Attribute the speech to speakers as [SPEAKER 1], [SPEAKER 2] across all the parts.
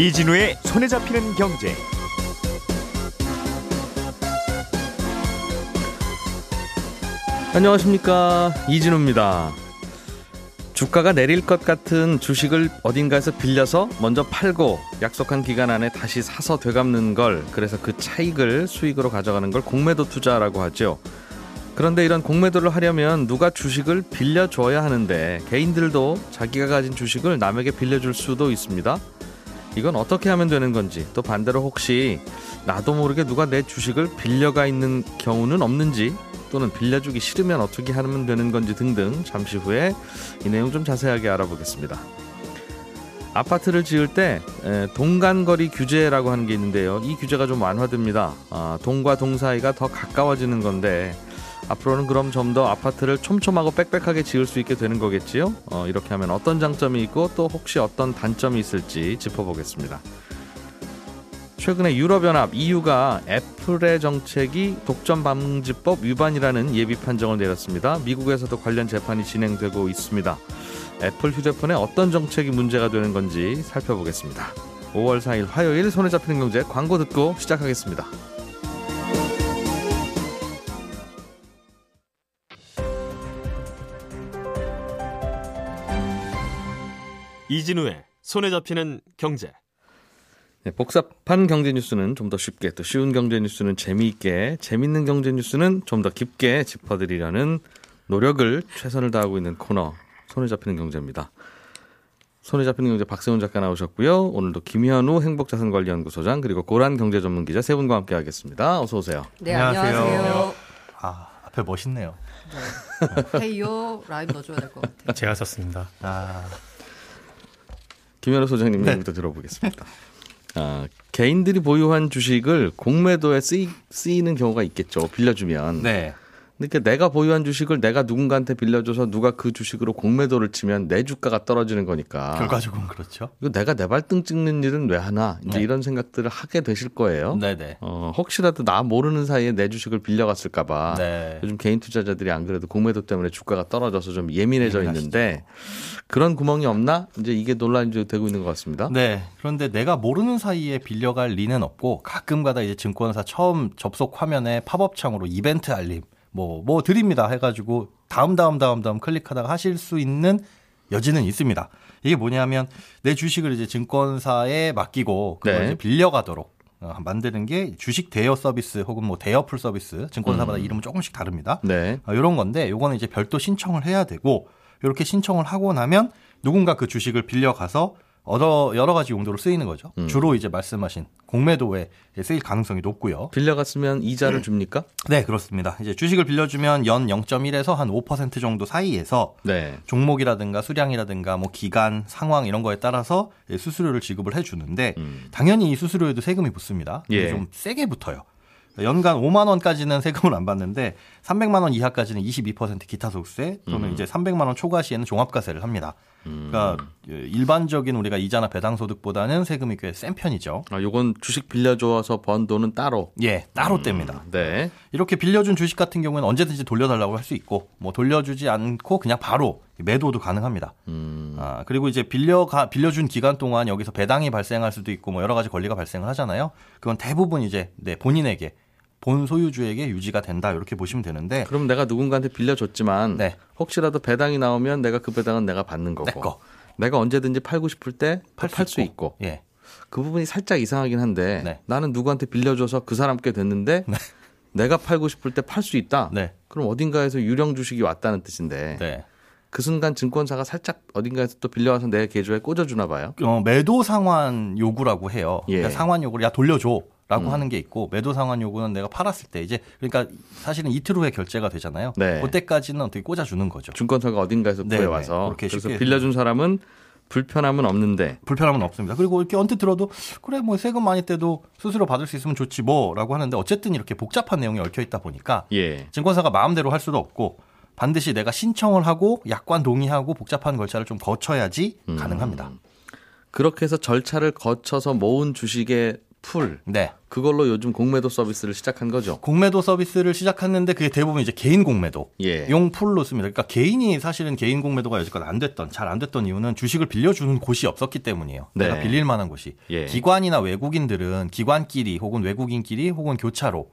[SPEAKER 1] 이진우의 손에 잡히는 경제.
[SPEAKER 2] 안녕하십니까 이진우입니다. 주가가 내릴 것 같은 주식을 어딘가에서 빌려서 먼저 팔고 약속한 기간 안에 다시 사서 되갚는 걸 그래서 그 차익을 수익으로 가져가는 걸 공매도 투자라고 하죠. 그런데 이런 공매도를 하려면 누가 주식을 빌려줘야 하는데 개인들도 자기가 가진 주식을 남에게 빌려줄 수도 있습니다. 이건 어떻게 하면 되는 건지 또 반대로 혹시 나도 모르게 누가 내 주식을 빌려가 있는 경우는 없는지 또는 빌려주기 싫으면 어떻게 하면 되는 건지 등등 잠시 후에 이 내용 좀 자세하게 알아보겠습니다. 아파트를 지을 때 동간거리 규제라고 하는 게 있는데요. 이 규제가 좀 완화됩니다. 아, 동과 동 사이가 더 가까워지는 건데 앞으로는 그럼 좀 더 아파트를 촘촘하고 빽빽하게 지을 수 있게 되는 거겠지요. 어, 이렇게 하면 어떤 장점이 있고 또 혹시 어떤 단점이 있을지 짚어보겠습니다. 최근에 유럽연합 EU가 애플의 정책이 독점 방지법 위반이라는 예비 판정을 내렸습니다. 미국에서도 관련 재판이 진행되고 있습니다. 애플 휴대폰에 어떤 정책이 문제가 되는 건지 살펴보겠습니다. 5월 4일 화요일 손에 잡히는 경제 광고 듣고 시작하겠습니다.
[SPEAKER 3] 이진우의 손에 잡히는 경제.
[SPEAKER 2] 네, 복잡한 경제 뉴스는 좀 더 쉽게 또 쉬운 경제 뉴스는 재미있게 재밌는 경제 뉴스는 좀 더 깊게 짚어드리려는 노력을 최선을 다하고 있는 코너 손에 잡히는 경제입니다. 손에 잡히는 경제 박세훈 작가 나오셨고요. 오늘도 김현우 행복자산관리연구소장 그리고 고란 경제전문기자 세 분과 함께하겠습니다. 어서 오세요.
[SPEAKER 4] 네 안녕하세요.
[SPEAKER 5] 아 앞에 멋있네요.
[SPEAKER 4] 네. 헤이요 라임 넣어줘야 될 것 같아요.
[SPEAKER 5] 제가 썼습니다. 아.
[SPEAKER 2] 김현우 소장님 네. 들어보겠습니다. 아, 개인들이 보유한 주식을 공매도에 쓰이, 쓰이는 경우가 있겠죠. 빌려주면.
[SPEAKER 5] 네.
[SPEAKER 2] 그러니까 내가 보유한 주식을 내가 누군가한테 빌려줘서 누가 그 주식으로 공매도를 치면 내 주가가 떨어지는 거니까.
[SPEAKER 5] 결과적으로 그렇죠.
[SPEAKER 2] 이거 내가 내 발등 찍는 일은 왜 하나? 이제 네. 이런 생각들을 하게 되실 거예요.
[SPEAKER 5] 네네.
[SPEAKER 2] 어, 혹시라도 나 모르는 사이에 내 주식을 빌려갔을까봐. 네. 요즘 개인 투자자들이 안 그래도 공매도 때문에 주가가 떨어져서 좀 예민해져 예민하시죠. 있는데 그런 구멍이 없나? 이제 이게 논란이 되고 있는 것 같습니다.
[SPEAKER 5] 네. 그런데 내가 모르는 사이에 빌려갈 리는 없고 가끔가다 이제 증권사 처음 접속 화면에 팝업 창으로 이벤트 알림 뭐, 뭐 드립니다 해가지고 다음, 다음, 다음, 다음 클릭하다가 하실 수 있는 여지는 있습니다. 이게 뭐냐면 내 주식을 이제 증권사에 맡기고 그걸 네. 이제 빌려가도록 어, 만드는 게 주식 대여 서비스 혹은 뭐 대여 풀 서비스 증권사마다 음. 이름은 조금씩 다릅니다.
[SPEAKER 2] 네.
[SPEAKER 5] 어, 이런 건데 요거는 이제 별도 신청을 해야 되고 이렇게 신청을 하고 나면 누군가 그 주식을 빌려가서 여러, 여러 가지 용도로 쓰이는 거죠. 음. 주로 이제 말씀하신 공매도에 쓰일 가능성이 높고요.
[SPEAKER 2] 빌려갔으면 이자를 줍니까?
[SPEAKER 5] 네, 그렇습니다. 이제 주식을 빌려주면 연 0.1에서 한 5% 정도 사이에서
[SPEAKER 2] 네.
[SPEAKER 5] 종목이라든가 수량이라든가 뭐 기간, 상황 이런 거에 따라서 수수료를 지급을 해주는데 음. 당연히 이 수수료에도 세금이 붙습니다.
[SPEAKER 2] 예.
[SPEAKER 5] 좀 세게 붙어요. 연간 5만 원까지는 세금을 안 받는데 300만 원 이하까지는 22% 기타 소득세 또는 음. 이제 300만 원 초과 시에는 종합과세를 합니다. 그러니까 음. 일반적인 우리가 이자나 배당 소득보다는 세금이 꽤 센 편이죠.
[SPEAKER 2] 아, 요건 주식 빌려줘서 번 돈은 따로.
[SPEAKER 5] 예, 따로 음. 뗍니다.
[SPEAKER 2] 네.
[SPEAKER 5] 이렇게 빌려준 주식 같은 경우에는 언제든지 돌려달라고 할 수 있고, 뭐 돌려주지 않고 그냥 바로 매도도 가능합니다.
[SPEAKER 2] 음.
[SPEAKER 5] 아, 그리고 이제 빌려가 빌려준 기간 동안 여기서 배당이 발생할 수도 있고 뭐 여러 가지 권리가 발생을 하잖아요. 그건 대부분 이제 네, 본인에게 본 소유주에게 유지가 된다 이렇게 보시면 되는데
[SPEAKER 2] 그럼 내가 누군가한테 빌려줬지만 네. 혹시라도 배당이 나오면 내가 그 배당은 내가 받는 거고
[SPEAKER 5] 내 거.
[SPEAKER 2] 내가 언제든지 팔고 싶을 때 팔수 있고, 있고.
[SPEAKER 5] 예.
[SPEAKER 2] 그 부분이 살짝 이상하긴 한데 네. 나는 누구한테 빌려줘서 그 사람께 됐는데 네. 내가 팔고 싶을 때 팔 수 있다.
[SPEAKER 5] 네.
[SPEAKER 2] 그럼 어딘가에서 유령 주식이 왔다는 뜻인데
[SPEAKER 5] 네.
[SPEAKER 2] 그 순간 증권사가 살짝 어딘가에서 또 빌려와서 내 계좌에 꽂아주나 봐요.
[SPEAKER 5] 어, 매도 상환 요구라고 해요. 예. 그러니까 상환 요구를 야 돌려줘. 라고 음. 하는 게 있고 매도 상환 요구는 내가 팔았을 때 이제 그러니까 사실은 이틀 후에 결제가 되잖아요.
[SPEAKER 2] 네.
[SPEAKER 5] 그때까지는 어떻게 꽂아주는 거죠.
[SPEAKER 2] 증권사가 어딘가에서 구해 와서 그렇게 그래서 빌려준 사람은 불편함은 없는데
[SPEAKER 5] 불편함은 없습니다. 그리고 이렇게 언뜻 들어도 그래 뭐 세금 많이 떼도 수수료 받을 수 있으면 좋지 뭐라고 하는데 어쨌든 이렇게 복잡한 내용이 얽혀 있다 보니까
[SPEAKER 2] 예.
[SPEAKER 5] 증권사가 마음대로 할 수도 없고 반드시 내가 신청을 하고 약관 동의하고 복잡한 절차를 좀 거쳐야지 음. 가능합니다.
[SPEAKER 2] 그렇게 해서 절차를 거쳐서 모은 주식의 풀
[SPEAKER 5] 네.
[SPEAKER 2] 그걸로 요즘 공매도 서비스를 시작한 거죠.
[SPEAKER 5] 공매도 서비스를 시작했는데 그게 대부분 이제 개인 공매도
[SPEAKER 2] 예.
[SPEAKER 5] 용 풀로 씁니다. 그러니까 개인이 사실은 개인 공매도가 여지껏 안 됐던 잘 안 됐던 이유는 주식을 빌려주는 곳이 없었기 때문이에요.
[SPEAKER 2] 네.
[SPEAKER 5] 내가 빌릴 만한 곳이
[SPEAKER 2] 예.
[SPEAKER 5] 기관이나 외국인들은 기관끼리 혹은 외국인끼리 혹은 교차로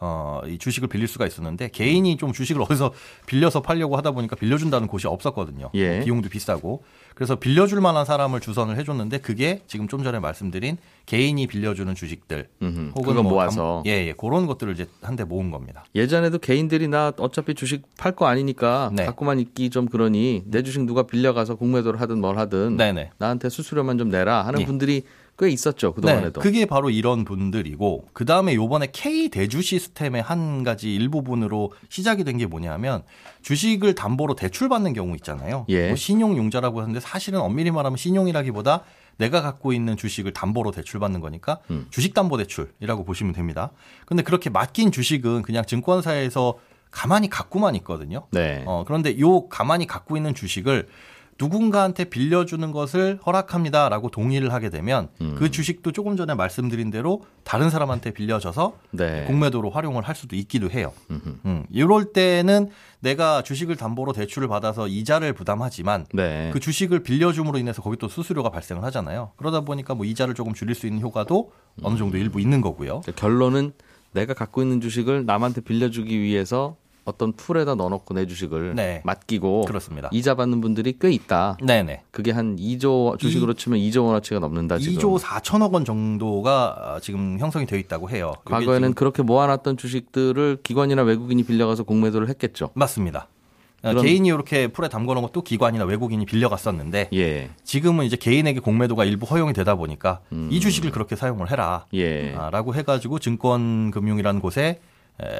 [SPEAKER 5] 어, 이 주식을 빌릴 수가 있었는데 개인이 좀 주식을 어디서 빌려서 팔려고 하다 보니까 빌려준다는 곳이 없었거든요.
[SPEAKER 2] 예.
[SPEAKER 5] 비용도 비싸고 그래서 빌려줄 만한 사람을 주선을 해줬는데 그게 지금 좀 전에 말씀드린 개인이 빌려주는 주식들
[SPEAKER 2] 음흠.
[SPEAKER 5] 혹은
[SPEAKER 2] 그거
[SPEAKER 5] 뭐
[SPEAKER 2] 모아서.
[SPEAKER 5] 예, 예, 그런 것들을 이제 한데 모은 겁니다.
[SPEAKER 2] 예전에도 개인들이 나 어차피 주식 팔 거 아니니까
[SPEAKER 5] 네.
[SPEAKER 2] 갖고만 있기 좀 그러니 내 주식 누가 빌려가서 공매도를 하든 뭘 하든
[SPEAKER 5] 네네.
[SPEAKER 2] 나한테 수수료만 좀 내라 하는
[SPEAKER 5] 예.
[SPEAKER 2] 분들이 꽤 있었죠 그동안에도.
[SPEAKER 5] 네, 그게 바로 이런 분들이고 그 다음에 요번에 K 대주 시스템의 한 가지 일부분으로 시작이 된 게 뭐냐면 주식을 담보로 대출받는 경우 있잖아요.
[SPEAKER 2] 예.
[SPEAKER 5] 뭐 신용융자라고 하는데 사실은 엄밀히 말하면 신용이라기보다 내가 갖고 있는 주식을 담보로 대출받는 거니까
[SPEAKER 2] 음.
[SPEAKER 5] 주식담보대출이라고 보시면 됩니다. 근데 그렇게 맡긴 주식은 그냥 증권사에서 가만히 갖고만 있거든요.
[SPEAKER 2] 네.
[SPEAKER 5] 어, 그런데 요 가만히 갖고 있는 주식을 누군가한테 빌려주는 것을 허락합니다라고 동의를 하게 되면
[SPEAKER 2] 음.
[SPEAKER 5] 그 주식도 조금 전에 말씀드린 대로 다른 사람한테 빌려져서
[SPEAKER 2] 네.
[SPEAKER 5] 공매도로 활용을 할 수도 있기도 해요.
[SPEAKER 2] 음흠.
[SPEAKER 5] 음, 이럴 때는 내가 주식을 담보로 대출을 받아서 이자를 부담하지만
[SPEAKER 2] 네.
[SPEAKER 5] 그 주식을 빌려줌으로 인해서 거기 또 수수료가 발생을 하잖아요. 그러다 보니까 뭐 이자를 조금 줄일 수 있는 효과도 어느 정도 일부 있는 거고요.
[SPEAKER 2] 결론은 내가 갖고 있는 주식을 남한테 빌려주기 위해서 어떤 풀에다 넣어놓고 내 주식을
[SPEAKER 5] 네.
[SPEAKER 2] 맡기고
[SPEAKER 5] 그렇습니다.
[SPEAKER 2] 이자 받는 분들이 꽤 있다.
[SPEAKER 5] 네네.
[SPEAKER 2] 그게 한 2조 주식으로 치면 2조 원어치가 넘는다 지금.
[SPEAKER 5] 2조 4천억 원 정도가 지금 형성이 되어 있다고 해요.
[SPEAKER 2] 과거에는 그렇게 모아놨던 주식들을 기관이나 외국인이 빌려가서 공매도를 했겠죠.
[SPEAKER 5] 맞습니다. 어,
[SPEAKER 2] 그런-
[SPEAKER 5] 개인이 이렇게 풀에 담궈놓은 것도 기관이나 외국인이 빌려갔었는데
[SPEAKER 2] 예,
[SPEAKER 5] 지금은 이제 개인에게 공매도가 일부 허용이 되다 보니까
[SPEAKER 2] 음.
[SPEAKER 5] 이 주식을 그렇게 사용을 해라.
[SPEAKER 2] 예.
[SPEAKER 5] 아, 라고 해가지고 증권금융이라는 곳에 에,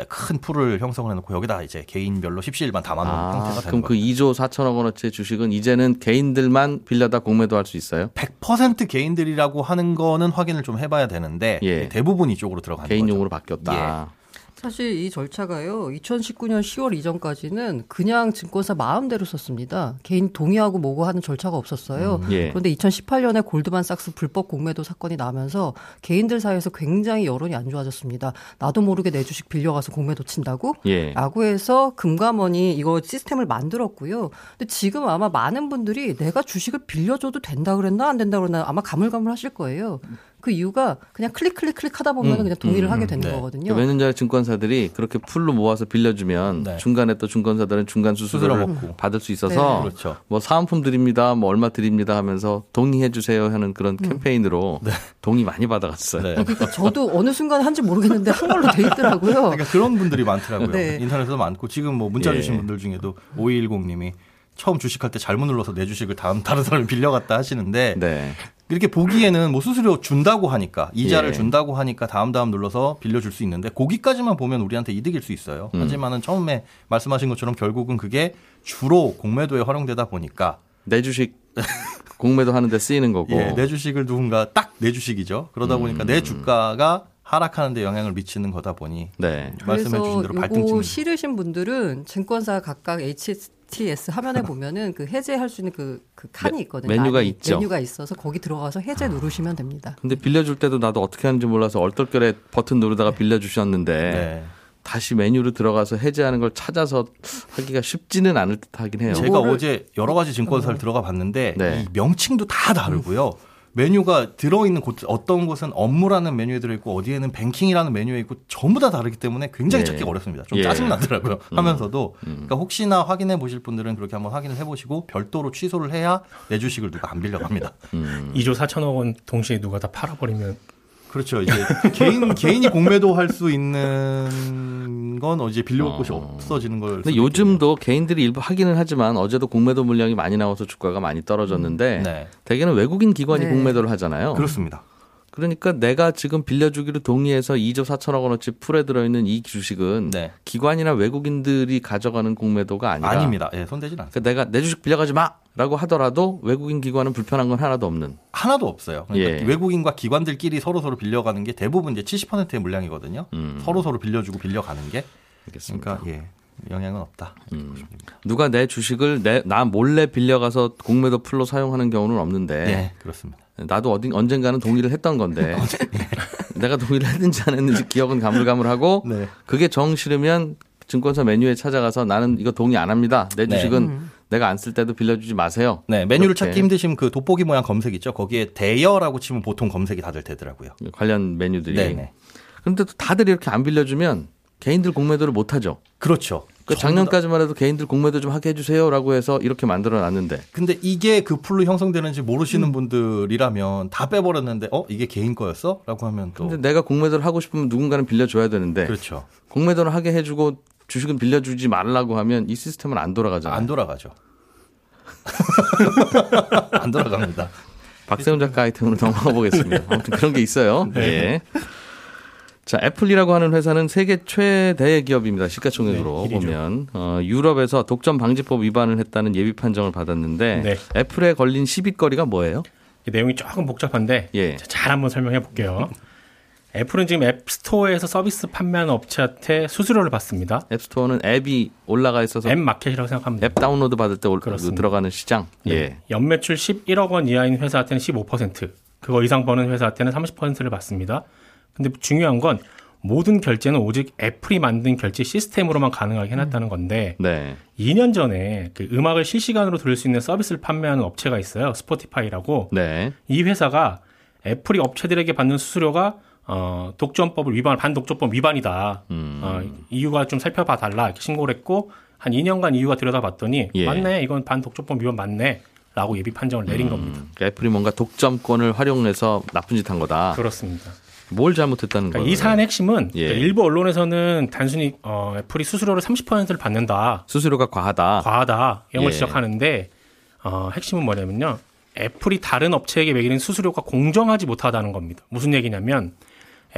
[SPEAKER 5] 큰 풀을 형성을 해놓고 여기다 이제 개인별로 십시일반 담아놓은
[SPEAKER 2] 아,
[SPEAKER 5] 형태가 되는
[SPEAKER 2] 그럼 그
[SPEAKER 5] 거예요.
[SPEAKER 2] 2조 4천억 원어치의 주식은 이제는 개인들만 빌려다 공매도 할 수 있어요?
[SPEAKER 5] 100% 개인들이라고 하는 거는 확인을 좀 해봐야 되는데
[SPEAKER 2] 예.
[SPEAKER 5] 대부분 이쪽으로 들어가는
[SPEAKER 2] 개인용으로
[SPEAKER 5] 거죠.
[SPEAKER 2] 바뀌었다.
[SPEAKER 4] 사실 이 절차가요. 2019년 10월 이전까지는 그냥 증권사 마음대로 썼습니다. 개인 동의하고 뭐고 하는 절차가 없었어요.
[SPEAKER 2] 예.
[SPEAKER 4] 그런데 2018년에 골드만삭스 불법 공매도 사건이 나면서 개인들 사이에서 굉장히 여론이 안 좋아졌습니다. 나도 모르게 내 주식 빌려가서 공매도 친다고?
[SPEAKER 2] 예.
[SPEAKER 4] 라고 해서 금감원이 이거 시스템을 만들었고요. 근데 지금 아마 많은 분들이 내가 주식을 빌려줘도 된다 그랬나 안 된다 그랬나 아마 가물가물하실 거예요. 그 이유가 그냥 클릭 클릭 클릭 하다 보면
[SPEAKER 5] 음,
[SPEAKER 4] 그냥 동의를
[SPEAKER 5] 음,
[SPEAKER 4] 하게
[SPEAKER 5] 음,
[SPEAKER 4] 되는
[SPEAKER 5] 네.
[SPEAKER 4] 거거든요.
[SPEAKER 2] 몇년 전에 증권사들이 그렇게 풀로 모아서 빌려주면
[SPEAKER 5] 네.
[SPEAKER 2] 중간에 또 증권사들은 중간 수수료를
[SPEAKER 5] 수수료 먹고.
[SPEAKER 2] 받을 수 있어서
[SPEAKER 4] 네.
[SPEAKER 5] 그렇죠.
[SPEAKER 2] 뭐 사은품 드립니다, 뭐 얼마 드립니다 하면서 동의해 주세요 하는 그런
[SPEAKER 4] 음.
[SPEAKER 2] 캠페인으로 동의 많이 받아갔어요.
[SPEAKER 5] 네.
[SPEAKER 4] 그러니까 저도 어느 순간 한지 모르겠는데 한 걸로 돼 있더라고요.
[SPEAKER 5] 그러니까 그런 분들이 많더라고요.
[SPEAKER 4] 네.
[SPEAKER 5] 인터넷에도 많고 지금 뭐 문자
[SPEAKER 2] 예.
[SPEAKER 5] 주신 분들 중에도 5210님이 처음 주식할 때 잘못 눌러서 내 주식을 다음 다른 사람이 빌려갔다 하시는데
[SPEAKER 2] 네.
[SPEAKER 5] 이렇게 보기에는 뭐 수수료 준다고 하니까 이자를
[SPEAKER 2] 예.
[SPEAKER 5] 준다고 하니까 다음 다음 눌러서 빌려줄 수 있는데 거기까지만 보면 우리한테 이득일 수 있어요.
[SPEAKER 2] 음.
[SPEAKER 5] 하지만은 처음에 말씀하신 것처럼 결국은 그게 주로 공매도에 활용되다 보니까
[SPEAKER 2] 내 주식 공매도 하는데 쓰이는 거고.
[SPEAKER 5] 예, 내 주식을 누군가 딱 내 주식이죠. 그러다 보니까
[SPEAKER 2] 음.
[SPEAKER 5] 내 주가가 하락하는 데 영향을 미치는 거다 보니
[SPEAKER 2] 네.
[SPEAKER 5] 말씀해 주신 대로 발등 찍는
[SPEAKER 4] 싫으신 분들은 증권사 각각 HTS 화면에 보면은 그 해제할 수 있는 그, 그 칸이 있거든요.
[SPEAKER 2] 메뉴가
[SPEAKER 4] 아니,
[SPEAKER 2] 있죠.
[SPEAKER 4] 메뉴가 있어서 거기 들어가서 해제 누르시면 됩니다.
[SPEAKER 2] 근데 빌려줄 때도 나도 어떻게 하는지 몰라서 얼떨결에 버튼 누르다가 빌려주셨는데
[SPEAKER 5] 네.
[SPEAKER 2] 다시 메뉴로 들어가서 해제하는 걸 찾아서 하기가 쉽지는 않을 듯 하긴 해요.
[SPEAKER 5] 제가 어제 여러 가지 증권사를 들어가 봤는데
[SPEAKER 2] 네.
[SPEAKER 5] 이 명칭도 다 다르고요. 메뉴가 들어있는 곳 어떤 곳은 업무라는 메뉴에 들어있고 어디에는 뱅킹이라는 메뉴에 있고 전부 다 다르기 때문에 굉장히
[SPEAKER 2] 예.
[SPEAKER 5] 찾기가 어렵습니다. 좀
[SPEAKER 2] 예.
[SPEAKER 5] 짜증 나더라고요. 하면서도 그러니까 혹시나 확인해 보실 분들은 그렇게 한번 확인을 해보시고 별도로 취소를 해야 내 주식을 누가 안 빌려갑니다.
[SPEAKER 2] 음.
[SPEAKER 6] 2조 4천억 원 동시에 누가 다 팔아버리면
[SPEAKER 5] 그렇죠. 이제 개인 개인이 공매도 할 수 있는 건 이제 빌려올 곳이 없어지는 걸.
[SPEAKER 2] 근데 요즘도 개인들이 일부 하기는 하지만 어제도 공매도 물량이 많이 나와서 주가가 많이 떨어졌는데
[SPEAKER 5] 있겠네요. 네.
[SPEAKER 2] 대개는 외국인 기관이
[SPEAKER 4] 네.
[SPEAKER 2] 공매도를 하잖아요.
[SPEAKER 5] 그렇습니다.
[SPEAKER 2] 그러니까 내가 지금 빌려주기로 동의해서 2조 4천억 원어치 풀에 들어있는 이 주식은
[SPEAKER 5] 네.
[SPEAKER 2] 기관이나 외국인들이 가져가는 공매도가 아니라
[SPEAKER 5] 아닙니다. 예, 손대진 않습니다.
[SPEAKER 2] 그러니까 내가 내 주식 빌려가지 마 라고 하더라도 외국인 기관은 불편한 건 하나도 없는.
[SPEAKER 5] 하나도 없어요. 그러니까
[SPEAKER 2] 예.
[SPEAKER 5] 외국인과 기관들끼리 서로 서로 빌려가는 게 대부분 이제 70%의 물량이거든요.
[SPEAKER 2] 음.
[SPEAKER 5] 서로 서로 빌려주고 빌려가는 게.
[SPEAKER 2] 알겠습니다.
[SPEAKER 5] 그러니까 예, 영향은 없다.
[SPEAKER 2] 음. 누가 내 주식을 내, 나 몰래 빌려가서 공매도 풀로 사용하는 경우는 없는데
[SPEAKER 5] 네, 그렇습니다.
[SPEAKER 2] 나도 어딘 언젠가는 동의를 했던 건데 내가 동의를 했는지 안 했는지 기억은 가물가물하고
[SPEAKER 5] 네.
[SPEAKER 2] 그게 정 싫으면 증권사 메뉴에 찾아가서 나는 이거 동의 안 합니다. 내
[SPEAKER 5] 네.
[SPEAKER 2] 주식은 내가 안 쓸 때도 빌려주지 마세요.
[SPEAKER 5] 네, 메뉴를
[SPEAKER 2] 그렇게
[SPEAKER 5] 찾기 힘드시면 그 돋보기 모양 검색 있죠. 거기에 대여라고 치면 보통 검색이 다들 되더라고요.
[SPEAKER 2] 관련 메뉴들이.
[SPEAKER 5] 네네.
[SPEAKER 2] 그런데 또 다들 이렇게 안 빌려주면 개인들 공매도를 못 하죠.
[SPEAKER 5] 그렇죠.
[SPEAKER 2] 그 작년까지만 해도 개인들 공매도 좀 하게 해주세요라고 해서 이렇게 만들어 놨는데
[SPEAKER 5] 근데 이게 그 풀로 형성되는지 모르시는 분들이라면 다 빼버렸는데 어 이게 개인 거였어? 라고 하면 또
[SPEAKER 2] 근데 내가 공매도를 하고 싶으면 누군가는 빌려줘야 되는데
[SPEAKER 5] 그렇죠.
[SPEAKER 2] 공매도를 하게 해주고 주식은 빌려주지 말라고 하면 이 시스템은 안 돌아가잖아요.
[SPEAKER 5] 안 돌아가죠. 안 돌아갑니다.
[SPEAKER 2] 박세훈 작가 아이템으로 넘어가 보겠습니다. 아무튼 그런 게 있어요. 예. 자, 애플이라고 하는 회사는 세계 최대 기업입니다. 시가총액으로
[SPEAKER 6] 네.
[SPEAKER 2] 보면 어, 유럽에서 독점 방지법 위반을 했다는 예비 판정을 받았는데
[SPEAKER 6] 네.
[SPEAKER 2] 애플에 걸린 시비거리가 뭐예요?
[SPEAKER 6] 이 내용이 조금 복잡한데
[SPEAKER 2] 예.
[SPEAKER 6] 자, 잘 한번 설명해 볼게요. 애플은 지금 앱스토어에서 서비스 판매하는 업체한테 수수료를 받습니다.
[SPEAKER 2] 앱스토어는 앱이 올라가 있어서
[SPEAKER 6] 앱 마켓이라고 돼요.
[SPEAKER 2] 앱 다운로드 받을 때 올-. 들어가는 시장. 예.
[SPEAKER 6] 연매출 11억 원 이하인 회사한테는 15%, 그거 이상 버는 회사한테는 30%를 받습니다. 근데 중요한 건 모든 결제는 오직 애플이 만든 결제 시스템으로만 가능하게 해놨다는 건데
[SPEAKER 2] 네.
[SPEAKER 6] 2년 전에 그 음악을 실시간으로 들을 수 있는 서비스를 판매하는 업체가 있어요. 스포티파이라고.
[SPEAKER 2] 네.
[SPEAKER 6] 이 회사가 애플이 업체들에게 받는 수수료가 어, 독점법을 위반, 반독점법 위반이다.
[SPEAKER 2] 음.
[SPEAKER 6] 어, 이유가 좀 살펴봐 달라. 이렇게 신고를 했고 한 2년간 이유가 들여다봤더니
[SPEAKER 2] 예.
[SPEAKER 6] 맞네. 이건 반독점법 위반 맞네. 라고 예비 판정을 내린 겁니다.
[SPEAKER 2] 그러니까 애플이 뭔가 독점권을 활용해서 나쁜 짓 한 거다.
[SPEAKER 6] 그렇습니다.
[SPEAKER 2] 뭘 잘못했다는
[SPEAKER 6] 그러니까
[SPEAKER 2] 거예요?
[SPEAKER 6] 이 사안의 핵심은
[SPEAKER 2] 예.
[SPEAKER 6] 그러니까 일부 언론에서는 단순히 어, 애플이 수수료를 30%를 받는다.
[SPEAKER 2] 수수료가 과하다.
[SPEAKER 6] 과하다. 이런 걸
[SPEAKER 2] 예.
[SPEAKER 6] 지적하는데 어, 핵심은 뭐냐면요. 애플이 다른 업체에게 매기는 수수료가 공정하지 못하다는 겁니다. 무슨 얘기냐면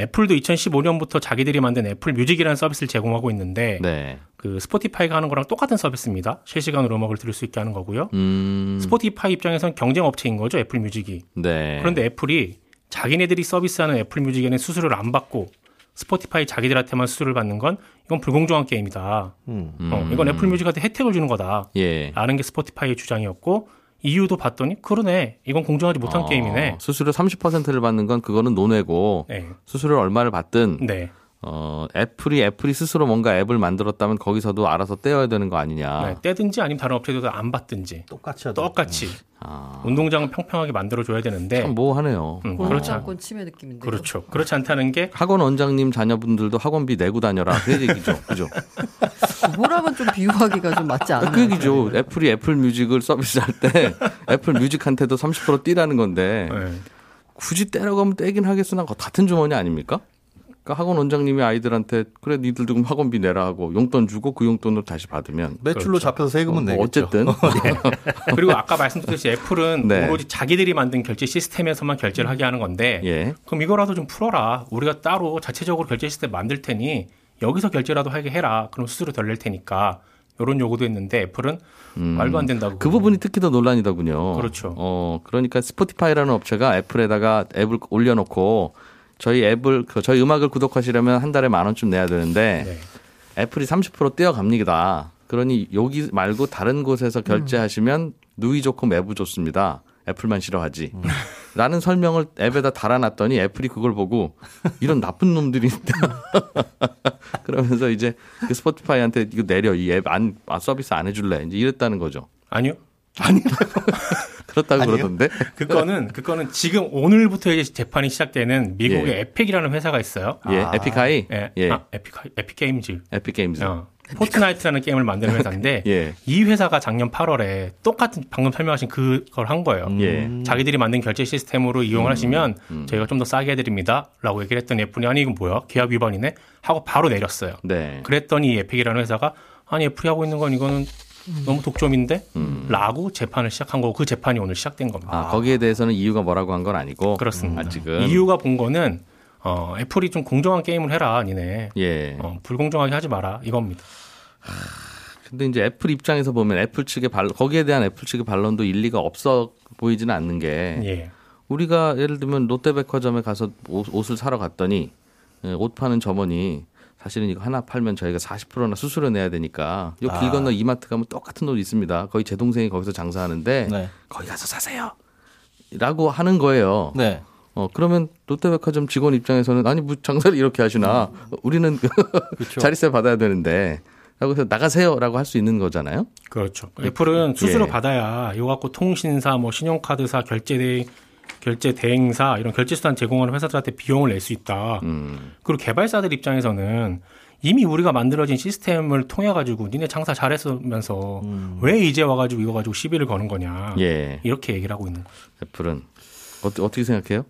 [SPEAKER 6] 애플도 2015년부터 자기들이 만든 애플 뮤직이라는 서비스를 제공하고 있는데
[SPEAKER 2] 네.
[SPEAKER 6] 그 스포티파이가 하는 거랑 똑같은 서비스입니다. 실시간으로 음악을 들을 수 있게 하는 거고요.
[SPEAKER 2] 음.
[SPEAKER 6] 스포티파이 입장에선 경쟁 업체인 거죠. 애플 뮤직이.
[SPEAKER 2] 네.
[SPEAKER 6] 그런데 애플이 자기네들이 서비스하는 애플 뮤직에는 수수료를 안 받고 스포티파이 자기들한테만 수수료를 받는 건 이건 불공정한 게임이다.
[SPEAKER 5] 음.
[SPEAKER 6] 어, 이건 애플 뮤직한테 혜택을 주는 거다.
[SPEAKER 2] 예.
[SPEAKER 6] 라는 게 스포티파이의 주장이었고 이유도 봤더니 그러네. 이건 공정하지 못한
[SPEAKER 2] 어,
[SPEAKER 6] 게임이네.
[SPEAKER 2] 수수료 30%를 받는 건 그거는 논외고
[SPEAKER 6] 네.
[SPEAKER 2] 수수료 얼마를 받든
[SPEAKER 6] 네.
[SPEAKER 2] 어, 애플이 애플이 스스로 뭔가 앱을 만들었다면 거기서도 알아서 떼어야 되는 거 아니냐.
[SPEAKER 6] 네. 떼든지 아니면 다른 업체들도 안 받든지
[SPEAKER 5] 똑같이.
[SPEAKER 6] 똑같이
[SPEAKER 2] 아,
[SPEAKER 6] 운동장은 평평하게 만들어 줘야 되는데
[SPEAKER 2] 참 모호하네요.
[SPEAKER 6] 음, 그렇지 않,
[SPEAKER 4] 공작권 침해 느낌인데.
[SPEAKER 6] 그렇죠. 그렇지 않다는 게
[SPEAKER 2] 학원 원장님 자녀분들도 학원비 내고 다녀라. 그 얘기죠. 그죠?
[SPEAKER 4] 그거랑은 좀 비유하기가 좀 맞지 않아요.
[SPEAKER 2] 그 얘기죠. 애플이 애플 뮤직을 서비스할 때 애플 뮤직한테도 30% 떼라는 건데
[SPEAKER 6] 네.
[SPEAKER 2] 굳이 떼라고 하면 떼긴 하겠으나 같은 주머니 아닙니까? 그러니까 학원 원장님이 아이들한테 그래 니들도 그럼 학원비 내라 하고 용돈 주고 그 용돈으로 다시 받으면
[SPEAKER 5] 매출로 잡혀서 세금은
[SPEAKER 2] 뭐
[SPEAKER 5] 내겠죠.
[SPEAKER 2] 어쨌든
[SPEAKER 6] 그리고 아까 말씀드렸듯이 애플은
[SPEAKER 2] 네.
[SPEAKER 6] 오로지 자기들이 만든 결제 시스템에서만 결제를 하게 하는 건데
[SPEAKER 2] 예.
[SPEAKER 6] 그럼 이거라도 좀 풀어라. 우리가 따로 자체적으로 결제 시스템 만들 테니 여기서 결제라도 하게 해라. 그럼 수수료 덜 낼 테니까 이런 요구도 했는데 애플은 말도 안 된다고.
[SPEAKER 2] 그 부분이 특히 더 논란이더군요.
[SPEAKER 6] 그렇죠.
[SPEAKER 2] 어, 그러니까 스포티파이라는 업체가 애플에다가 앱을 올려놓고 저희 앱을, 그 저희 음악을 구독하시려면 한 달에 만 원쯤 내야 되는데
[SPEAKER 6] 네.
[SPEAKER 2] 애플이 30% 떼어갑니다. 그러니 여기 말고 다른 곳에서 결제하시면 누이 좋고 매부 좋습니다. 애플만 싫어하지. 라는 설명을 앱에다 달아놨더니 애플이 그걸 보고 이런 나쁜 놈들이 있다. 그러면서 이제 그 스포티파이한테 이거 내려 이 앱 안 서비스 안 해줄래 이제 이랬다는 거죠.
[SPEAKER 6] 아니요.
[SPEAKER 2] 그렇다고
[SPEAKER 5] 아니에요?
[SPEAKER 2] 그러던데.
[SPEAKER 6] 그거는 그거는 지금 오늘부터 이제 재판이 시작되는 미국의
[SPEAKER 2] 예.
[SPEAKER 6] 에픽이라는 회사가 있어요.
[SPEAKER 2] 예,
[SPEAKER 5] 아.
[SPEAKER 2] 에픽하이.
[SPEAKER 6] 예,
[SPEAKER 2] 예,
[SPEAKER 6] 아, 에픽 에픽 게임즈.
[SPEAKER 2] 에픽 게임즈.
[SPEAKER 6] 어, 포트나이트라는 게임을 만드는 회사인데
[SPEAKER 2] 예,
[SPEAKER 6] 이 회사가 작년 8월에 똑같은 방금 설명하신 그걸 한 거예요.
[SPEAKER 2] 예.
[SPEAKER 6] 자기들이 만든 결제 시스템으로 이용을 하시면 저희가 좀 더 싸게 해드립니다.라고 얘기를 했더니 애플이 아니 이건 뭐야 계약 위반이네 하고 바로 내렸어요.
[SPEAKER 2] 네.
[SPEAKER 6] 그랬더니 이 에픽이라는 회사가 아니 애플이 하고 있는 건 이거는 너무 독점인데? 라고 재판을 시작한 거고 그 재판이 오늘 시작된 겁니다.
[SPEAKER 2] 아, 거기에 대해서는 이유가 뭐라고 한 건 아니고.
[SPEAKER 6] 그렇습니다.
[SPEAKER 2] 아직은.
[SPEAKER 6] 이유가 본 거는 어, 애플이 좀 공정한 게임을 해라, 니네.
[SPEAKER 2] 예.
[SPEAKER 6] 어, 불공정하게 하지 마라, 이겁니다.
[SPEAKER 2] 근데 이제 애플 입장에서 보면 애플 측의 반 거기에 대한 애플 측의 반론도 일리가 없어 보이지는 않는 게
[SPEAKER 6] 예.
[SPEAKER 2] 우리가 예를 들면 롯데백화점에 가서 옷, 옷을 사러 갔더니 예, 옷 파는 점원이 사실은 이거 하나 팔면 저희가 40%나 수수료 내야 되니까 요길
[SPEAKER 5] 아.
[SPEAKER 2] 건너 이마트 가면 똑같은 옷 있습니다. 거의 제 동생이 거기서 장사하는데
[SPEAKER 5] 네.
[SPEAKER 2] 거기 가서 사세요. 라고 하는 거예요.
[SPEAKER 5] 네.
[SPEAKER 2] 어 그러면 롯데백화점 직원 입장에서는 아니 뭐 장사를 이렇게 하시나 우리는 자릿세 받아야 되는데 라고 해서 나가세요라고 할 수 있는 거잖아요.
[SPEAKER 6] 그렇죠. 애플은 수수료
[SPEAKER 2] 예.
[SPEAKER 6] 받아야 이거 갖고 통신사, 뭐 신용카드사, 결제 대 결제 대행사 이런 결제 수단 제공하는 회사들한테 비용을 낼 수 있다.
[SPEAKER 2] 음.
[SPEAKER 6] 그리고 개발사들 입장에서는 이미 우리가 만들어진 시스템을 통해 가지고 니네 장사 잘했으면서 왜 이제 와가지고 이거 가지고 시비를 거는 거냐
[SPEAKER 2] 예.
[SPEAKER 6] 이렇게 얘기를 하고 있는.
[SPEAKER 2] 애플은 어떻게 어떻게 생각해요?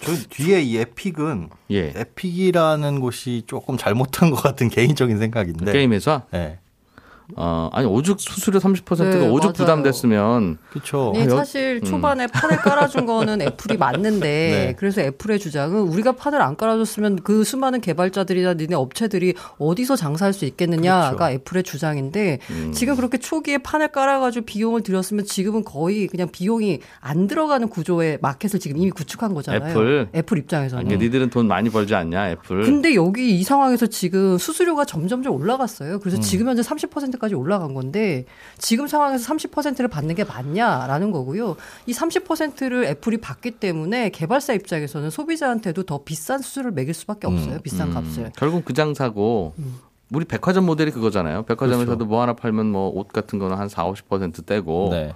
[SPEAKER 5] 저 뒤에 이 에픽은
[SPEAKER 2] 예.
[SPEAKER 5] 에픽이라는 곳이 조금 잘못한 것 같은 개인적인 생각인데.
[SPEAKER 2] 게임 회사?
[SPEAKER 5] 네.
[SPEAKER 2] 어, 아니 오죽 수수료 30%가
[SPEAKER 4] 네,
[SPEAKER 2] 오죽
[SPEAKER 4] 맞아요.
[SPEAKER 2] 부담됐으면
[SPEAKER 5] 그렇죠.
[SPEAKER 4] 네,
[SPEAKER 2] 여-
[SPEAKER 4] 사실 초반에 판을 깔아준 거는 애플이 맞는데
[SPEAKER 5] 네.
[SPEAKER 4] 그래서 애플의 주장은 우리가 판을 안 깔아줬으면 그 수많은 개발자들이나 니네 업체들이 어디서 장사할 수 있겠느냐가
[SPEAKER 5] 그렇죠.
[SPEAKER 4] 애플의 주장인데
[SPEAKER 2] 음.
[SPEAKER 4] 지금 그렇게 초기에 판을 깔아가지고 비용을 들였으면 지금은 거의 그냥 비용이 안 들어가는 구조의 마켓을 지금 이미 구축한 거잖아요.
[SPEAKER 2] 애플?
[SPEAKER 4] 애플 입장에서는.
[SPEAKER 2] 그러니까 니들은 돈 많이 벌지 않냐 애플.
[SPEAKER 4] 근데 여기 이 상황에서 지금 수수료가 점점점 올라갔어요.
[SPEAKER 2] 음.
[SPEAKER 4] 그래서 지금 현재 30% 까지 올라간 건데 지금 상황에서 30%를 받는 게 맞냐라는 거고요. 이 30%를 애플이 받기 때문에 개발사 입장에서는 소비자한테도 더 비싼 수수료를 매길 수밖에 없어요. 비싼 값을.
[SPEAKER 2] 음, 결국 그 장사고 우리 백화점 모델이 그거잖아요. 백화점에서도
[SPEAKER 5] 그렇죠.
[SPEAKER 2] 뭐 하나 팔면 뭐 옷 같은 거는 한 4, 50% 떼고
[SPEAKER 5] 네.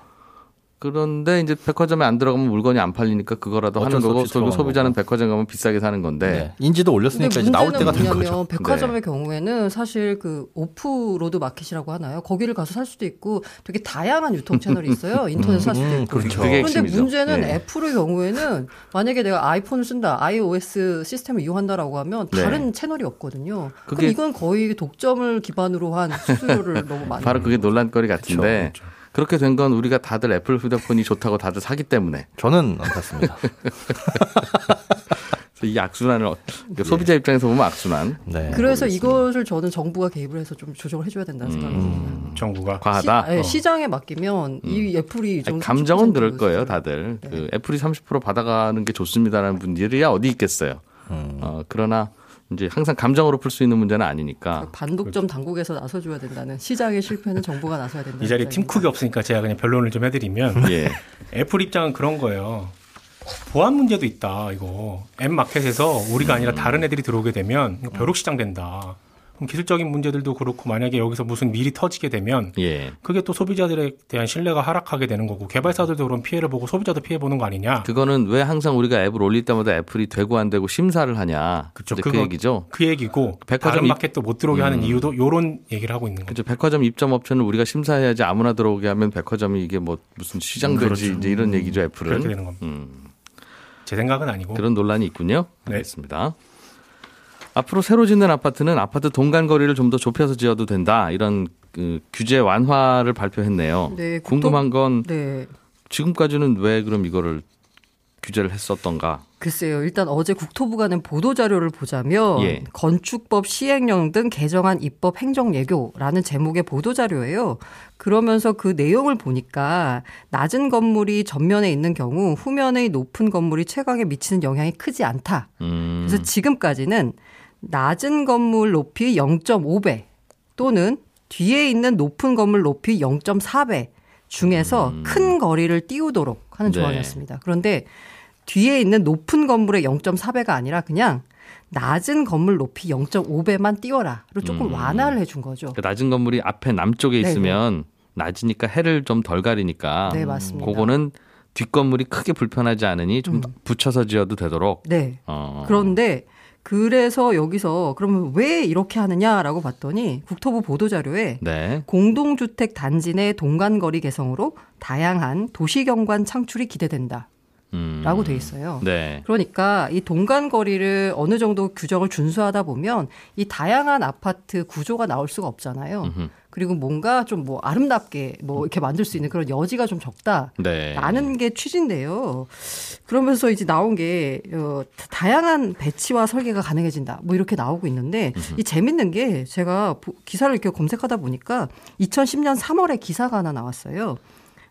[SPEAKER 2] 그런데 이제 백화점에 안 들어가면 물건이 안 팔리니까 그거라도 하는
[SPEAKER 5] 수
[SPEAKER 2] 거고 결국 소비자는
[SPEAKER 5] 거고.
[SPEAKER 2] 백화점 가면 비싸게 사는 건데
[SPEAKER 5] 네. 인지도 올렸으니까 이제 나올 때가 된 거죠.
[SPEAKER 4] 백화점의
[SPEAKER 2] 네.
[SPEAKER 4] 경우에는 사실 그 오프 로드 마켓이라고 하나요? 거기를 가서 살 수도 있고 되게 다양한 유통 채널이 있어요. 인터넷 살 수도
[SPEAKER 5] 음,
[SPEAKER 4] 있고.
[SPEAKER 5] 그렇죠.
[SPEAKER 4] 그런데
[SPEAKER 2] 핵심이죠.
[SPEAKER 4] 문제는
[SPEAKER 2] 예.
[SPEAKER 4] 애플의 경우에는 만약에 내가 아이폰을 쓴다, iOS 시스템을 이용한다라고 하면
[SPEAKER 2] 네.
[SPEAKER 4] 다른 채널이 없거든요.
[SPEAKER 2] 그게-
[SPEAKER 4] 그럼 이건 거의 독점을 기반으로 한 수수료를 너무 많이.
[SPEAKER 2] 바로 그게 논란거리 같은데
[SPEAKER 6] 그렇죠.
[SPEAKER 2] 그렇 게 된 건 우리가 다들 애플 휴대폰이 좋다고 다들 사기 때문에
[SPEAKER 5] 저는 안 샀습니다.
[SPEAKER 2] 그래서 이 악순환을 어- 그러니까 소비자 입장에서 보면 악순환
[SPEAKER 5] 네.
[SPEAKER 4] 그래서 이것을 저는 정부가 개입을 해서 좀 조정을 해줘야 된다는 생각이 듭니다.
[SPEAKER 6] 정부가
[SPEAKER 2] 과하다.
[SPEAKER 4] 시, 예,
[SPEAKER 6] 어.
[SPEAKER 4] 시장에 맡기면 이 애플이 이
[SPEAKER 2] 아니, 감정은
[SPEAKER 4] 30%
[SPEAKER 2] 그럴 거예요. 다들.
[SPEAKER 4] 네.
[SPEAKER 2] 그 애플이 30% 받아가는 게 좋습니다라는 분들이야 어디 있겠어요.
[SPEAKER 5] 음.
[SPEAKER 2] 어, 그러나 이제 항상 감정으로 풀 수 있는 문제는 아니니까.
[SPEAKER 4] 반독점 당국에서 나서줘야 된다는 시장의 실패는 정부가 나서야 된다.
[SPEAKER 6] 이 자리에 팀 쿡이 없으니까 제가 그냥 변론을 좀 해드리면
[SPEAKER 2] 예.
[SPEAKER 6] 애플 입장은 그런 거예요. 보안 문제도 있다. 이거 M 마켓에서 우리가 아니라 다른 애들이 들어오게 되면 벼룩 시장 된다. 기술적인 문제들도 그렇고 만약에 여기서 무슨 일이 터지게 되면
[SPEAKER 2] 예.
[SPEAKER 6] 그게 또 소비자들에 대한 신뢰가 하락하게 되는 거고 개발사들도 그런 피해를 보고 소비자도 피해 보는 거 아니냐.
[SPEAKER 2] 그거는 왜 항상 우리가 앱을 올릴 때마다 애플이 되고 안 되고 심사를 하냐.
[SPEAKER 6] 그쵸.
[SPEAKER 2] 그 얘기죠.
[SPEAKER 6] 그 얘기고
[SPEAKER 2] 백화점
[SPEAKER 6] 마켓도 못 들어오게 하는 이유도 요런 얘기를 하고 있는 거죠.
[SPEAKER 2] 백화점 입점 업체는 우리가 심사해야지 아무나 들어오게 하면 백화점이 이게 뭐 무슨 시장 되지
[SPEAKER 6] 그렇죠.
[SPEAKER 2] 이런 얘기죠,
[SPEAKER 6] 그렇게
[SPEAKER 2] 애플은.
[SPEAKER 6] 되는 겁니다.
[SPEAKER 2] 음,
[SPEAKER 6] 제 생각은 아니고
[SPEAKER 2] 그런 논란이 있군요.
[SPEAKER 6] 네.
[SPEAKER 2] 알겠습니다. 앞으로 새로 짓는 아파트는 아파트 동간 거리를 좀 더 좁혀서 지어도 된다. 이런 그 규제 완화를 발표했네요.
[SPEAKER 4] 네,
[SPEAKER 2] 궁금한 건
[SPEAKER 4] 네.
[SPEAKER 2] 지금까지는 왜 그럼 이거를 규제를 했었던가?
[SPEAKER 4] 글쎄요. 일단 어제 국토부가 낸 보도 자료를 보자면
[SPEAKER 2] 예.
[SPEAKER 4] 건축법 시행령 등 개정안 입법 행정 예고라는 제목의 보도 자료예요. 그러면서 그 내용을 보니까 낮은 건물이 전면에 있는 경우 후면의 높은 건물이 채광에 미치는 영향이 크지 않다.
[SPEAKER 2] 음,
[SPEAKER 4] 그래서 지금까지는 낮은 건물 높이 0.5배 또는 뒤에 있는 높은 건물 높이 0.4배 중에서 큰 거리를 띄우도록 하는
[SPEAKER 2] 음. 네.
[SPEAKER 4] 조항이었습니다. 그런데 뒤에 있는 높은 건물의 0.4배가 아니라 그냥 낮은 건물 높이 0.5배만 띄워라로 조금
[SPEAKER 2] 음.
[SPEAKER 4] 완화를 해준 거죠.
[SPEAKER 2] 그 낮은 건물이 앞에 남쪽에
[SPEAKER 4] 네,
[SPEAKER 2] 있으면 낮으니까 해를 좀 덜 가리니까
[SPEAKER 4] 네, 맞습니다.
[SPEAKER 2] 그거는 뒷 건물이 크게 불편하지 않으니 좀 붙여서 지어도 되도록.
[SPEAKER 4] 네.
[SPEAKER 2] 어.
[SPEAKER 4] 그런데 그래서 여기서 그러면 왜 이렇게 하느냐라고 봤더니 국토부 보도자료에
[SPEAKER 2] 네.
[SPEAKER 4] 공동주택 단지 내 동간거리 개성으로 다양한 도시경관 창출이 기대된다.
[SPEAKER 2] 음.
[SPEAKER 4] 라고 돼 있어요.
[SPEAKER 2] 네.
[SPEAKER 4] 그러니까 이 동간거리를 어느 정도 규정을 준수하다 보면 이 다양한 아파트 구조가 나올 수가 없잖아요.
[SPEAKER 2] 음흠.
[SPEAKER 4] 그리고 뭔가 좀 뭐 아름답게 뭐 이렇게 만들 수 있는 그런 여지가 좀 적다.
[SPEAKER 2] 네.
[SPEAKER 4] 라는 게 취지인데요. 그러면서 이제 나온 게 어, 다양한 배치와 설계가 가능해진다. 뭐 이렇게 나오고 있는데 이 재밌는 게 제가 보- 기사를 이렇게 검색하다 보니까 2010년 3월에 기사가 하나 나왔어요.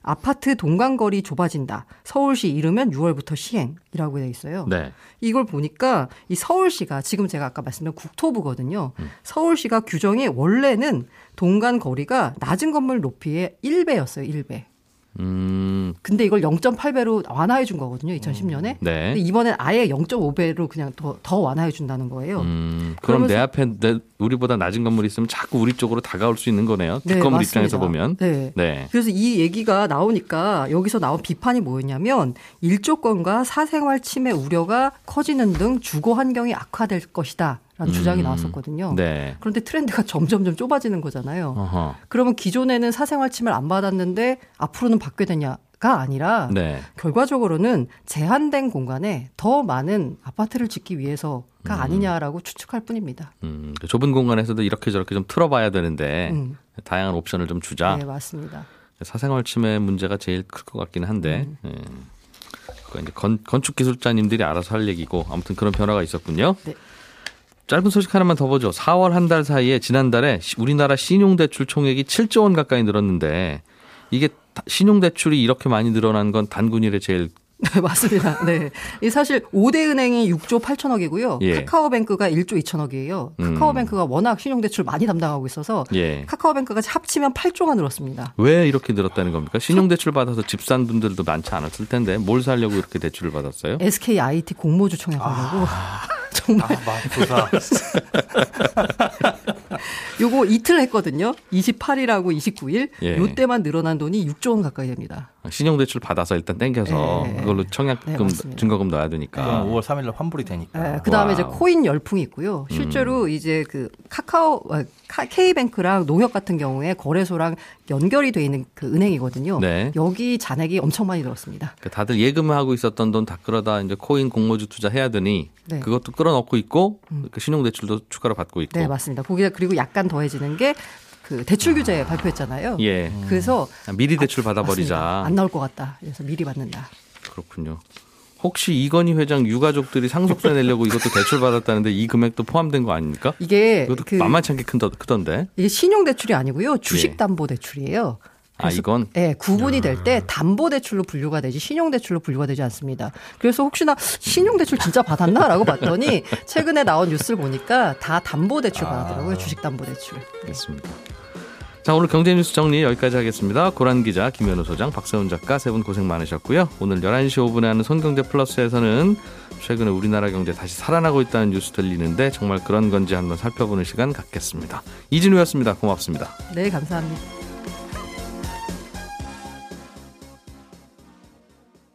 [SPEAKER 4] 아파트 동간거리 좁아진다. 서울시 이르면 6월부터 시행이라고 돼 있어요.
[SPEAKER 2] 네.
[SPEAKER 4] 이걸 보니까 이 서울시가 지금 제가 아까 말씀드린 국토부거든요.
[SPEAKER 2] 음.
[SPEAKER 4] 서울시가 규정이 원래는 동간 거리가 낮은 건물 높이의 1배였어요. 1배.
[SPEAKER 2] 음,
[SPEAKER 4] 근데 이걸 0.8배로 완화해 준 거거든요. 2010년에.
[SPEAKER 2] 네.
[SPEAKER 4] 근데 이번엔 아예 0.5배로 그냥 더, 더 완화해 준다는 거예요.
[SPEAKER 2] 음, 그럼 내 앞에 내, 우리보다 낮은 건물이 있으면 자꾸 우리 쪽으로 다가올 수 있는 거네요.
[SPEAKER 4] 네,
[SPEAKER 2] 특검을
[SPEAKER 4] 맞습니다.
[SPEAKER 2] 입장에서 보면.
[SPEAKER 4] 네.
[SPEAKER 2] 네.
[SPEAKER 4] 그래서 이 얘기가 나오니까 여기서 나온 비판이 뭐였냐면 일조권과 사생활 침해 우려가 커지는 등 주거 환경이 악화될 것이다 라는
[SPEAKER 2] 음.
[SPEAKER 4] 주장이 나왔었거든요.
[SPEAKER 2] 네.
[SPEAKER 4] 그런데 트렌드가 점점점 좁아지는 거잖아요.
[SPEAKER 2] 어허.
[SPEAKER 4] 그러면 기존에는 사생활 침해를 안 받았는데 앞으로는 받게 되냐 가 아니라
[SPEAKER 2] 네.
[SPEAKER 4] 결과적으로는 제한된 공간에 더 많은 아파트를 짓기 위해서가
[SPEAKER 2] 음.
[SPEAKER 4] 아니냐라고 추측할 뿐입니다.
[SPEAKER 2] 음, 그 좁은 공간에서도 이렇게 저렇게 좀 틀어봐야 되는데
[SPEAKER 4] 음.
[SPEAKER 2] 다양한 옵션을 좀 주자.
[SPEAKER 4] 네, 맞습니다.
[SPEAKER 2] 사생활 침해 문제가 제일 클 것 같긴 한데.
[SPEAKER 4] 음.
[SPEAKER 2] 예. 그거 이제 건, 건축 기술자님들이 알아서 할 얘기고 아무튼 그런 변화가 있었군요.
[SPEAKER 4] 네.
[SPEAKER 2] 짧은 소식 하나만 더 보죠. 4월 한 달 사이에 지난달에 시- 우리나라 신용대출 총액이 7조 원 가까이 늘었는데 이게 다- 신용대출이 이렇게 많이 늘어난 건 단군 일에 제일
[SPEAKER 4] 네, 맞습니다. 네. 이 사실 5대 은행이 6조 8천억이고요.
[SPEAKER 2] 예.
[SPEAKER 4] 카카오뱅크가 1조 2천억이에요.
[SPEAKER 2] 음.
[SPEAKER 4] 카카오뱅크가 워낙 신용대출 많이 담당하고 있어서
[SPEAKER 2] 예.
[SPEAKER 4] 카카오뱅크가 합치면 8조가 늘었습니다.
[SPEAKER 2] 왜 이렇게 늘었다는 겁니까? 신용대출 받아서 집 산 분들도 많지 않았을 텐데 뭘 사려고 이렇게 대출을 받았어요?
[SPEAKER 4] SK IET 공모주 청약하려고 정말
[SPEAKER 5] 아, 맙소사.
[SPEAKER 4] 요거 이틀 했거든요. 28일하고 29일.
[SPEAKER 2] 예.
[SPEAKER 4] 요 때만 늘어난 돈이 6조 원 가까이 됩니다.
[SPEAKER 2] 신용대출 받아서 일단 땡겨서
[SPEAKER 4] 네.
[SPEAKER 2] 그걸로
[SPEAKER 4] 네,
[SPEAKER 2] 청약금
[SPEAKER 4] 맞습니다.
[SPEAKER 2] 증거금 넣어야 되니까.
[SPEAKER 5] 그건 5월 3일날 환불이 되니까.
[SPEAKER 4] 그 다음에 이제
[SPEAKER 2] 와우.
[SPEAKER 4] 코인 열풍이 있고요. 실제로 이제 그 카카오, 아, 카- K뱅크랑 농협 같은 경우에 거래소랑 연결이 돼 있는 그 은행이거든요.
[SPEAKER 2] 네.
[SPEAKER 4] 여기 잔액이 엄청 많이 들었습니다.
[SPEAKER 2] 그러니까 다들 예금하고 있었던 돈 다 끌어다 이제 코인 공모주 투자 해야 되니
[SPEAKER 4] 네. 음.
[SPEAKER 2] 그것도 끌어넣고 있고 그 신용대출도 추가로 받고 있고.
[SPEAKER 4] 네, 맞습니다. 거기에 그리고 약간 더해지는 게그 대출 규제 발표했잖아요.
[SPEAKER 2] 예.
[SPEAKER 4] 그래서
[SPEAKER 2] 아, 미리 대출 받아버리자.
[SPEAKER 4] 맞습니다. 안 나올 것 같다. 그래서 미리 받는다.
[SPEAKER 2] 그렇군요. 혹시 이건희 회장 유가족들이 상속세 내려고 이것도 대출 받았다는데 이 금액도 포함된 거 아닙니까?
[SPEAKER 4] 이게
[SPEAKER 2] 이것도
[SPEAKER 4] 그
[SPEAKER 2] 만만치 않게 큰, 크던데.
[SPEAKER 4] 이게 신용 대출이 아니고요.
[SPEAKER 2] 예.
[SPEAKER 4] 주식 담보 대출이에요.
[SPEAKER 2] 아, 이건?
[SPEAKER 4] 네, 구분이 될 때 담보 대출로 분류가 되지 신용 대출로 분류가 되지 않습니다. 그래서 혹시나 신용 대출 진짜 받았나 라고 봤더니 최근에 나온 뉴스를 보니까 다 담보 대출 받았더라고요. 주식 담보 대출.
[SPEAKER 2] 알겠습니다. 자, 오늘 경제 뉴스 정리 여기까지 하겠습니다. 고란 기자, 김현우 소장, 박세훈 작가 세 분 고생 많으셨고요. 오늘 11시 5분에 하는 손경제 플러스에서는 최근에 우리나라 경제 다시 살아나고 있다는 뉴스 들리는데 정말 그런 건지 한번 살펴보는 시간 갖겠습니다. 이진우였습니다. 고맙습니다.
[SPEAKER 4] 네, 감사합니다.